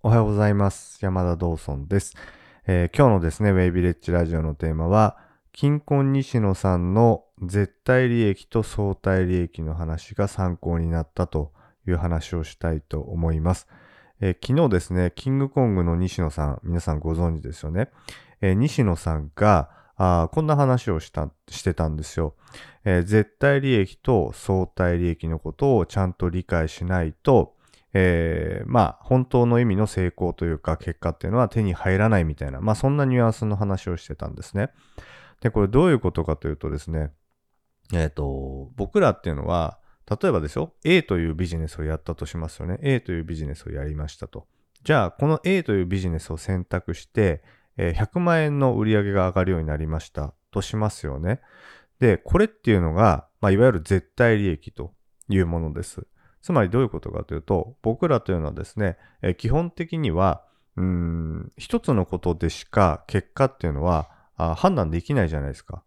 おはようございます。山田道尊です、えー今日のですね、ウェイビレッジラジオのテーマは、金婚西野さんの絶対利益と相対利益の話が参考になったという話をしたいと思います。えー昨日ですね、キングコングの西野さん、皆さんご存知ですよね。えー西野さんが、あこんな話をした、してたんですよ、えー絶対利益と相対利益のことをちゃんと理解しないと、えーまあ、本当の意味の成功というか結果っていうのは手に入らないみたいな、まあ、そんなニュアンスの話をしてたんですね。で、これどういうことかというとですね、えっ、と、僕らっていうのは、例えばですよ、A というビジネスをやったとしますよね。A というビジネスをやりましたと。じゃあ、この A というビジネスを選択して、え100万円の売り上げが上がるようになりましたとしますよね。で、これっていうのが、まあ、いわゆる絶対利益というものです。つまりどういうことかというと、僕らというのはですね、え基本的には、うん、一つのことでしか結果っていうのはあ判断できないじゃないですか。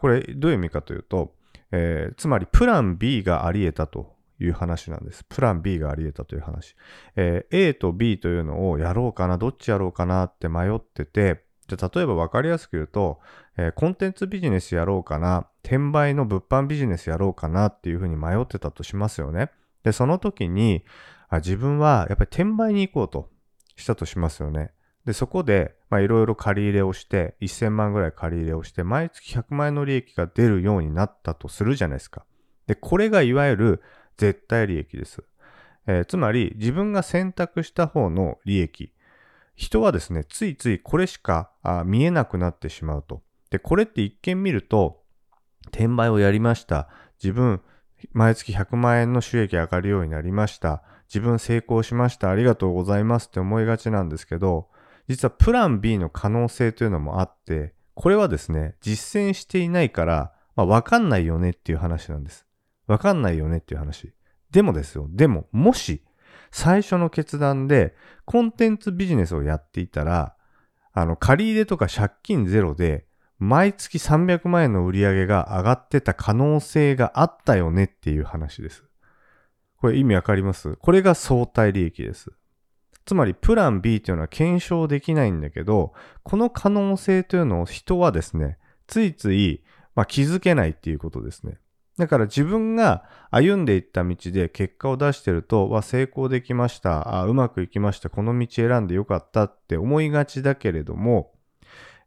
これどういう意味かというと、えーつまりプラン B があり得たという話なんです。プラン B があり得たという話。えー A と B というのをやろうかな、どっちやろうかなって迷ってて、じゃ例えば分かりやすく言うと、えーコンテンツビジネスやろうかな、転売の物販ビジネスやろうかなっていうふうに迷ってたとしますよね。で、その時に、あ自分はやっぱり転売に行こうとしたとしますよね。で、そこで、まあ、いろいろ借り入れをして、1000万ぐらい借り入れをして、毎月100万円の利益が出るようになったとするじゃないですか。で、これがいわゆる絶対利益です。えーつまり、自分が選択した方の利益。人はですね、ついついこれしかあ見えなくなってしまうと。で、これって一見見ると、転売をやりました。自分、毎月100万円の収益上がるようになりました。自分成功しました。ありがとうございますって思いがちなんですけど、実はプラン B の可能性というのもあって、これはですね、実践していないから、まあ、わかんないよねっていう話なんです。わかんないよねっていう話。でもですよ。でも、もし、最初の決断で、コンテンツビジネスをやっていたら、あの、借り入れとか借金ゼロで、毎月300万円の売り上げが上がってた可能性があったよねっていう話です。これ意味わかります？これが相対利益です。つまり、プラン B というのは検証できないんだけど、この可能性というのを人はですね、ついつい、まあ、気づけないっていうことですね。だから自分が歩んでいった道で結果を出してると、わ、成功できました。あ、うまくいきました。この道選んでよかったって思いがちだけれども、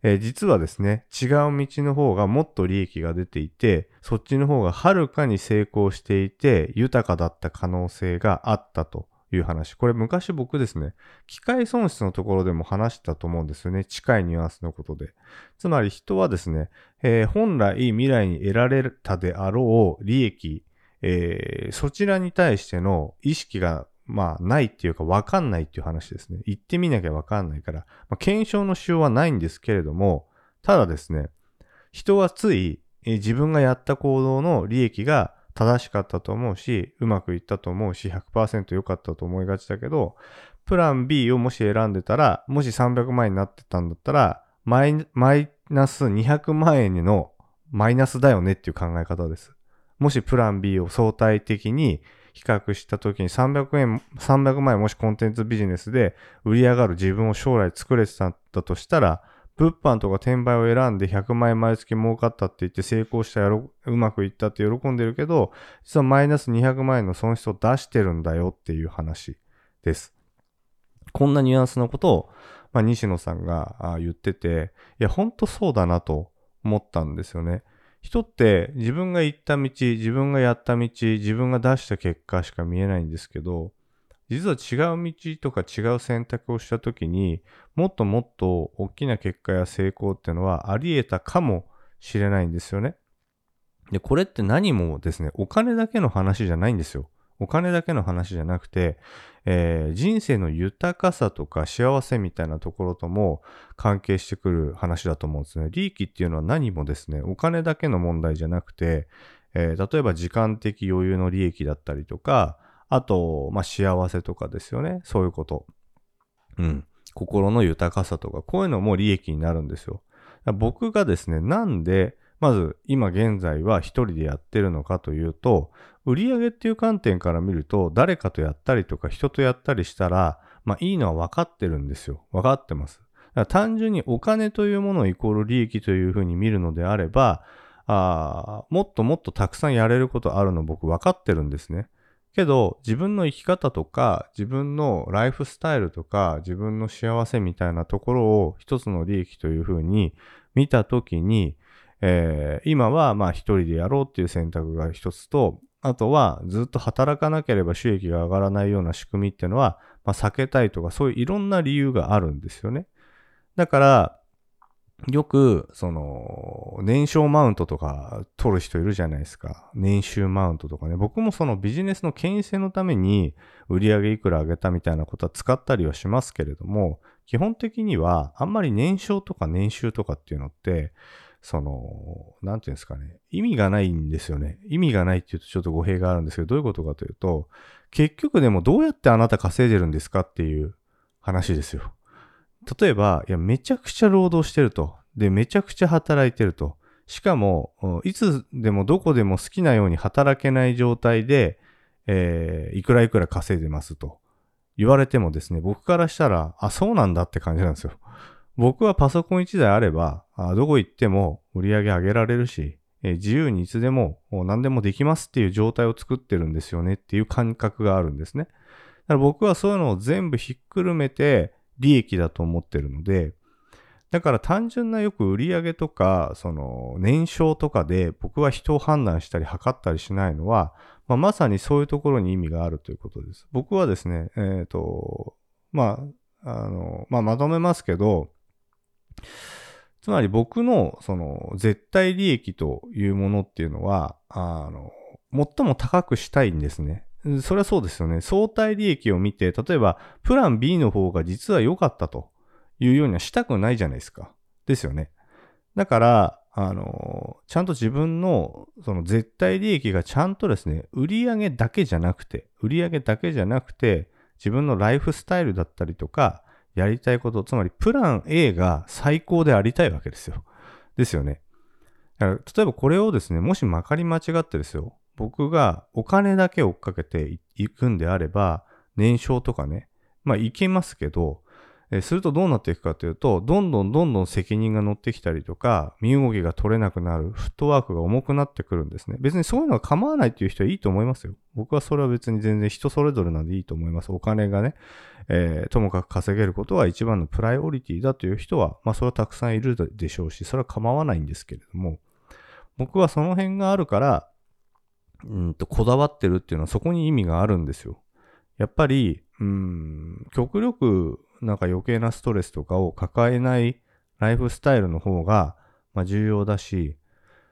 えー実はですね、違う道の方がもっと利益が出ていて、そっちの方がはるかに成功していて、豊かだった可能性があったという話。これ昔僕ですね、機械損失のところでも話したと思うんですよね。近いニュアンスのことで。つまり人はですね、えー本来未来に得られたであろう利益、えーそちらに対しての意識がまあないっていうか分かんないっていう話ですね。言ってみなきゃ分かんないから、まあ、検証のしようはないんですけれども、ただですね、人はつい、え自分がやった行動の利益が正しかったと思うし、うまくいったと思うし、100%良かったと思いがちだけど、プラン B をもし選んでたら、もし300万円になってたんだったら、マイマイナス200万円のマイナスだよねっていう考え方です。もしプラン B を相対的に比較したときに300円、300万円もしコンテンツビジネスで売り上がる自分を将来作れてたんだとしたら、物販とか転売を選んで100万円毎月儲かったって言って成功したやろ、うまくいったって喜んでるけど、実はマイナス200万円の損失を出してるんだよっていう話です。こんなニュアンスのことを、まあ、西野さんが言ってて、いや、ほんとそうだなと思ったんですよね。人って自分が行った道、自分がやった道、自分が出した結果しか見えないんですけど、実は違う道とか違う選択をした時にもっともっと大きな結果や成功っていうのはあり得たかもしれないんですよね。で、これって何もですね、お金だけの話じゃないんですよ。お金だけの話じゃなくて、えー人生の豊かさとか幸せみたいなところとも関係してくる話だと思うんですね。利益っていうのは何もですね、お金だけの問題じゃなくて、えー例えば時間的余裕の利益だったりとか、あと、まあ、幸せとかですよね。そういうこと。うん。心の豊かさとか、こういうのも利益になるんですよ。僕がですね、なんで、まず今現在は一人でやってるのかというと、売上っていう観点から見ると、誰かとやったりとか人とやったりしたら、まあいいのは分かってるんですよ。分かってます。単純にお金というものをイコール利益というふうに見るのであれば、あもっともっとたくさんやれることあるの僕分かってるんですね。けど、自分の生き方とか、自分のライフスタイルとか、自分の幸せみたいなところを一つの利益というふうに見たときに、えー、今はまあ一人でやろうっていう選択が一つと、あとはずっと働かなければ収益が上がらないような仕組みっていうのは、まあ、避けたいとかそういういろんな理由があるんですよね。だから、よく、その、年商マウントとか取る人いるじゃないですか。年収マウントとかね。僕もそのビジネスの権威性のために売上いくら上げたみたいなことは使ったりはしますけれども、基本的にはあんまり年商とか年収とかっていうのって、その、なんていうんですかね。意味がないんですよね。意味がないって言うとちょっと語弊があるんですけど、どういうことかというと、結局でもどうやってあなた稼いでるんですかっていう話ですよ。例えば、いや、めちゃくちゃ労働してると。で、めちゃくちゃ働いてると。しかも、いつでもどこでも好きなように働けない状態で、えー、いくらいくら稼いでますと言われてもですね、僕からしたら、あ、そうなんだって感じなんですよ。僕はパソコン1台あれば、どこ行っても売り上げ上げられるし、自由にいつでも何でもできますっていう状態を作ってるんですよねっていう感覚があるんですね。だから僕はそういうのを全部ひっくるめて、利益だと思ってるので、だから単純なよく売り上げとか、その年商とかで僕は人を判断したり測ったりしないのは、まあ、まさにそういうところに意味があるということです。僕はですね、えっ、ー、と、まあ、あの、まあ、まとめますけど、つまり僕のその絶対利益というものっていうのは、あの、最も高くしたいんですね。それはそうですよね。相対利益を見て、例えば、プラン B の方が実は良かったというようにはしたくないじゃないですか。ですよね。だから、あの、ちゃんと自分の、その絶対利益がちゃんとですね、売上だけじゃなくて、売上だけじゃなくて、自分のライフスタイルだったりとか、やりたいこと、つまりプラン A が最高でありたいわけですよ。ですよね。だから例えばこれをですね、もしまかり間違ってですよ、僕がお金だけ追っかけていくんであれば、年商とかね、まあいけますけど、えするとどうなっていくかというと、どんどんどんどん責任が乗ってきたりとか、身動きが取れなくなる、フットワークが重くなってくるんですね。別にそういうのは構わないっていう人はいいと思いますよ。僕はそれは別に全然人それぞれなんでいいと思います。お金がね、えー、ともかく稼げることが一番のプライオリティだという人は、まあそれはたくさんいるでしょうし、それは構わないんですけれども、僕はその辺があるから、うんと、こだわってるっていうのはそこに意味があるんですよ。やっぱり、うん、極力なんか余計なストレスとかを抱えないライフスタイルの方が、まあ、重要だし、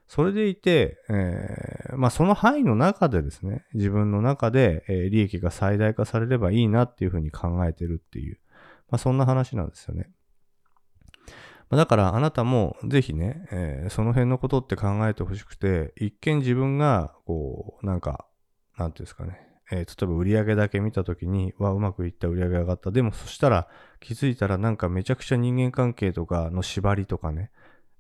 それでいて、えー、まあその範囲の中でですね、自分の中で、えー、利益が最大化されればいいなっていうふうに考えてるっていう、まあそんな話なんですよね。だからあなたもぜひね、えー、その辺のことって考えてほしくて、一見自分が、こう、なんか、なんていうんですかね、えー、例えば売上だけ見たときに、わ、うまくいった売上上がった。でもそしたら気づいたらなんかめちゃくちゃ人間関係とかの縛りとかね、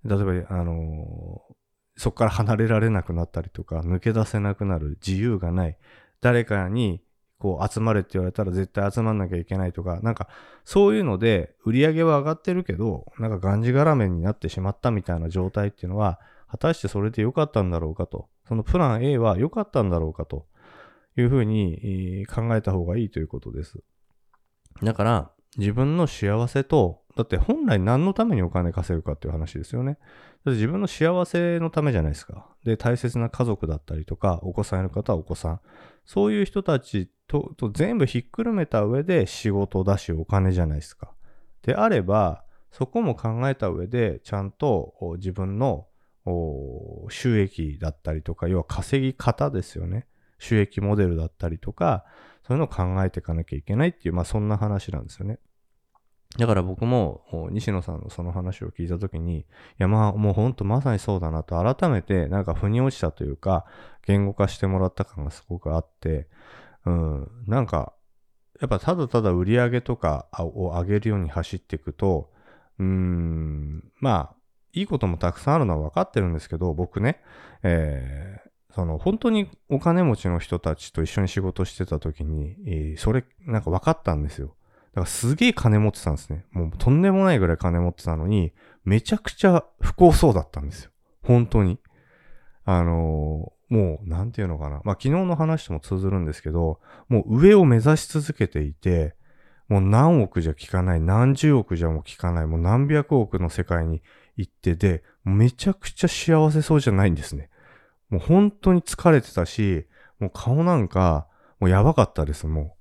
例えば、あのー、そこから離れられなくなったりとか、抜け出せなくなる自由がない。誰かにこう集まれって言われたら絶対集まんなきゃいけないとか、なんかそういうので売り上げは上がってるけど、なんかがんじがらめになってしまったみたいな状態っていうのは、果たしてそれで良かったんだろうかと。そのプラン A は良かったんだろうかというふうに考えた方がいいということです。だから自分の幸せと、だって本来何のためにお金稼ぐかっていう話ですよね。だって自分の幸せのためじゃないですか。で、大切な家族だったりとか、お子さんいる方はお子さん。そういう人たちとと全部ひっくるめた上で仕事だしお金じゃないですか。であれば、そこも考えた上で、ちゃんと自分の収益だったりとか、要は稼ぎ方ですよね。収益モデルだったりとか、そういうのを考えていかなきゃいけないっていう、まあそんな話なんですよね。だから僕も西野さんのその話を聞いたときに、いやまあもうほんとまさにそうだなと改めてなんか腑に落ちたというか、言語化してもらった感がすごくあって、うん、なんか、やっぱただただ売り上げとかを上げるように走っていくと、うーん、まあ、いいこともたくさんあるのは分かってるんですけど、僕ね、えー、その本当にお金持ちの人たちと一緒に仕事してた時に、えー、それなんか分かったんですよ。だからすげえ金持ってたんですね。もうとんでもないぐらい金持ってたのに、めちゃくちゃ不幸そうだったんですよ。本当に。あのー、もう、なんていうのかな。まあ、昨日の話とも通ずるんですけど、もう上を目指し続けていて、もう何億じゃ効かない、何十億じゃも効かない、もう何百億の世界に行ってで、めちゃくちゃ幸せそうじゃないんですね。もう本当に疲れてたし、もう顔なんか、もうやばかったです、もう。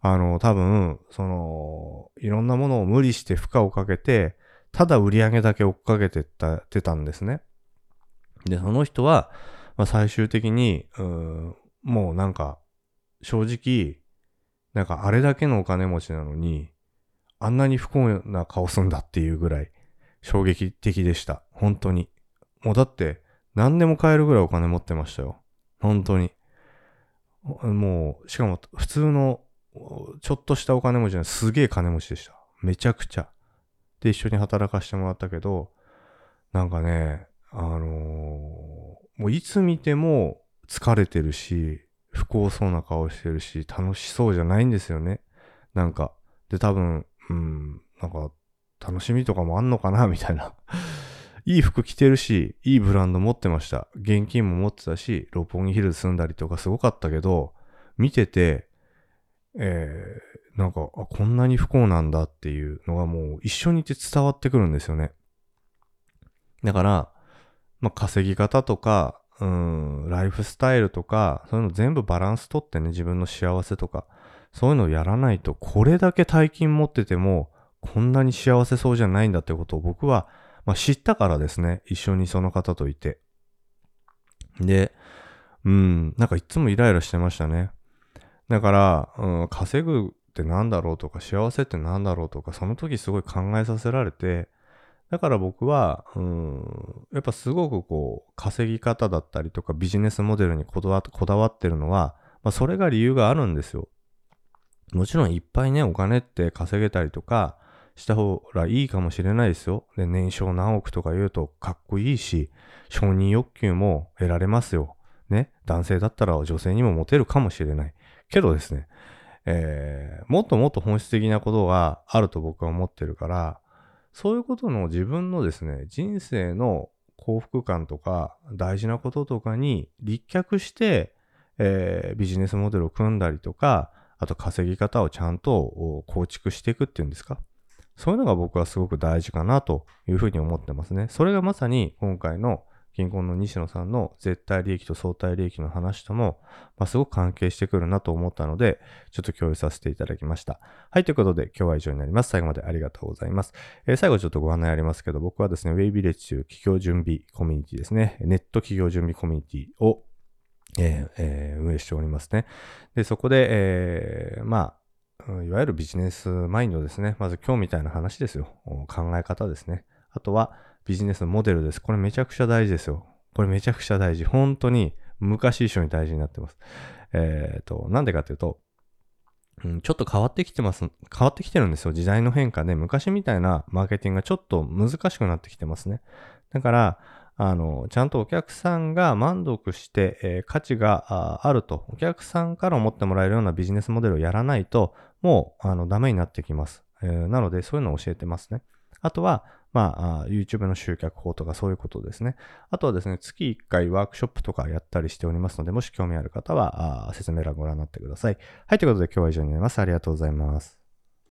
あの、多分、その、いろんなものを無理して負荷をかけて、ただ売り上げだけ追っかけてたてたんですね。で、その人は、まあ、最終的に、うんもうなんか、正直、なんかあれだけのお金持ちなのに、あんなに不幸な顔すんだっていうぐらい衝撃的でした。本当に。もうだって、何でも買えるぐらいお金持ってましたよ。本当に。もう、しかも普通の、ちょっとしたお金持ちじゃない、すげえ金持ちでした。めちゃくちゃ。で、一緒に働かしてもらったけど、なんかね、あのー、もういつ見ても疲れてるし、不幸そうな顔してるし、楽しそうじゃないんですよね。なんか。で、多分、うん、なんか、楽しみとかもあんのかなみたいな。いい服着てるし、いいブランド持ってました。現金も持ってたし、六本木ヒルズ住んだりとかすごかったけど、見てて、えー、なんか、こんなに不幸なんだっていうのがもう一緒にいて伝わってくるんですよね。だから、まあ、稼ぎ方とか、うん、ライフスタイルとか、そういうの全部バランスとってね、自分の幸せとか、そういうのをやらないと、これだけ大金持ってても、こんなに幸せそうじゃないんだってことを僕はまあ、知ったからですね、一緒にその方といて。で、うん、なんかいつもイライラしてましたね。だから、うん、稼ぐって何だろうとか、幸せって何だろうとか、その時すごい考えさせられて、だから僕は、うん、やっぱすごくこう、稼ぎ方だったりとかビジネスモデルにこだわこだわってるのは、まあ、それが理由があるんですよ。もちろんいっぱいね、お金って稼げたりとか、した方がいいかもしれないですよ。で、年商何億とか言うとかっこいいし、承認欲求も得られますよ。ね。男性だったら女性にもモテるかもしれない。けどですね、えー、もっともっと本質的なことがあると僕は思ってるから、そういうことの自分のですね、人生の幸福感とか大事なこととかに立脚して、えー、ビジネスモデルを組んだりとか、あと稼ぎ方をちゃんと構築していくっていうんですか。そういうのが僕はすごく大事かなというふうに思ってますね。それがまさに今回の銀行の西野さんの絶対利益と相対利益の話とも、まあ、すごく関係してくるなと思ったので、ちょっと共有させていただきました。はい、ということで今日は以上になります。最後までありがとうございます。えー、最後ちょっとご案内ありますけど、僕はですね、ウェイビレッジという企業準備コミュニティですね、ネット企業準備コミュニティをえーえー、運営しておりますね。で、そこで、えー、まあ、いわゆるビジネスマインドですね。まず今日みたいな話ですよ。考え方ですね。あとはビジネスモデルです。これめちゃくちゃ大事ですよ。これめちゃくちゃ大事。本当に昔以上に大事になってます。えっ、ー、と、なんでかっていうと、うん、ちょっと変わってきてます。変わってきてるんですよ。時代の変化で、昔みたいなマーケティングがちょっと難しくなってきてますね。だから、あの、ちゃんとお客さんが満足して、えー、価値があると、お客さんから思ってもらえるようなビジネスモデルをやらないと、もう、あの、ダメになってきます。えー、なので、そういうのを教えてますね。あとは、まあ、YouTube の集客法とかそういうことですね。あとはですね、月1回ワークショップとかやったりしておりますので、もし興味ある方は、説明欄ご覧になってください。はい、ということで今日は以上になります。ありがとうございます。